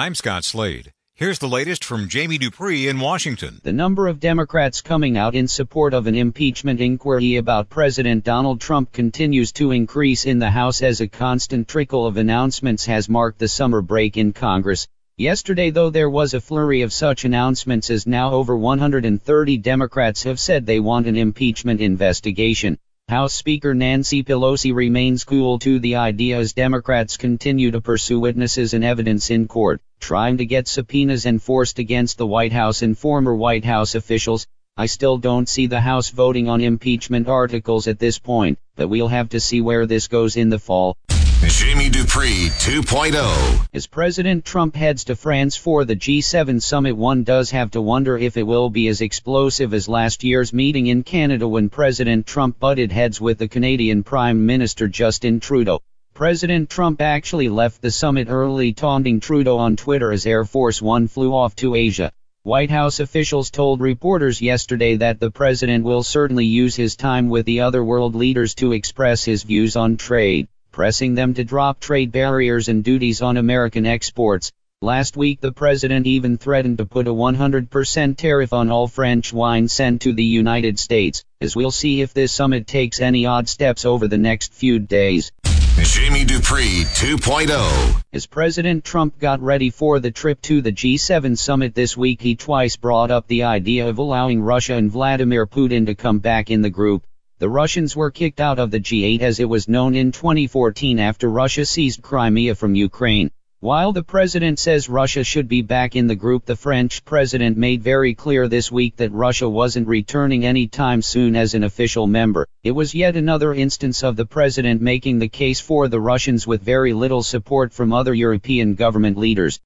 I'm Scott Slade. Here's the latest from Jamie Dupree in Washington. The number of Democrats coming out in support of an impeachment inquiry about President Donald Trump continues to increase in the House as a constant trickle of announcements has marked the summer break in Congress. Yesterday, though, there was a flurry of such announcements as now over 130 Democrats have said they want an impeachment investigation. House Speaker Nancy Pelosi remains cool to the idea as Democrats continue to pursue witnesses and evidence in court, trying to get subpoenas enforced against the White House and former White House officials. I still don't see the House voting on impeachment articles at this point, but we'll have to see where this goes in the fall. Jamie Dupree 2.0. As President Trump heads to France for the G7 summit, one does have to wonder if it will be as explosive as last year's meeting in Canada when President Trump butted heads with the Canadian Prime Minister Justin Trudeau. President Trump actually left the summit early taunting Trudeau on Twitter as Air Force One flew off to Asia. White House officials told reporters yesterday that the president will certainly use his time with the other world leaders to express his views on trade pressing them to drop trade barriers and duties on American exports. Last week the president even threatened to put a 100% tariff on all French wine sent to the United States, as we'll see if this summit takes any odd steps over the next few days. Jamie Dupree 2.0. As President Trump got ready for the trip to the G7 summit this week, he twice brought up the idea of allowing Russia and Vladimir Putin to come back in the group. The Russians were kicked out of the G8 as it was known in 2014 after Russia seized Crimea from Ukraine. While the president says Russia should be back in the group, the French president made very clear this week that Russia wasn't returning anytime soon as an official member. It was yet another instance of the president making the case for the Russians with very little support from other European government leaders.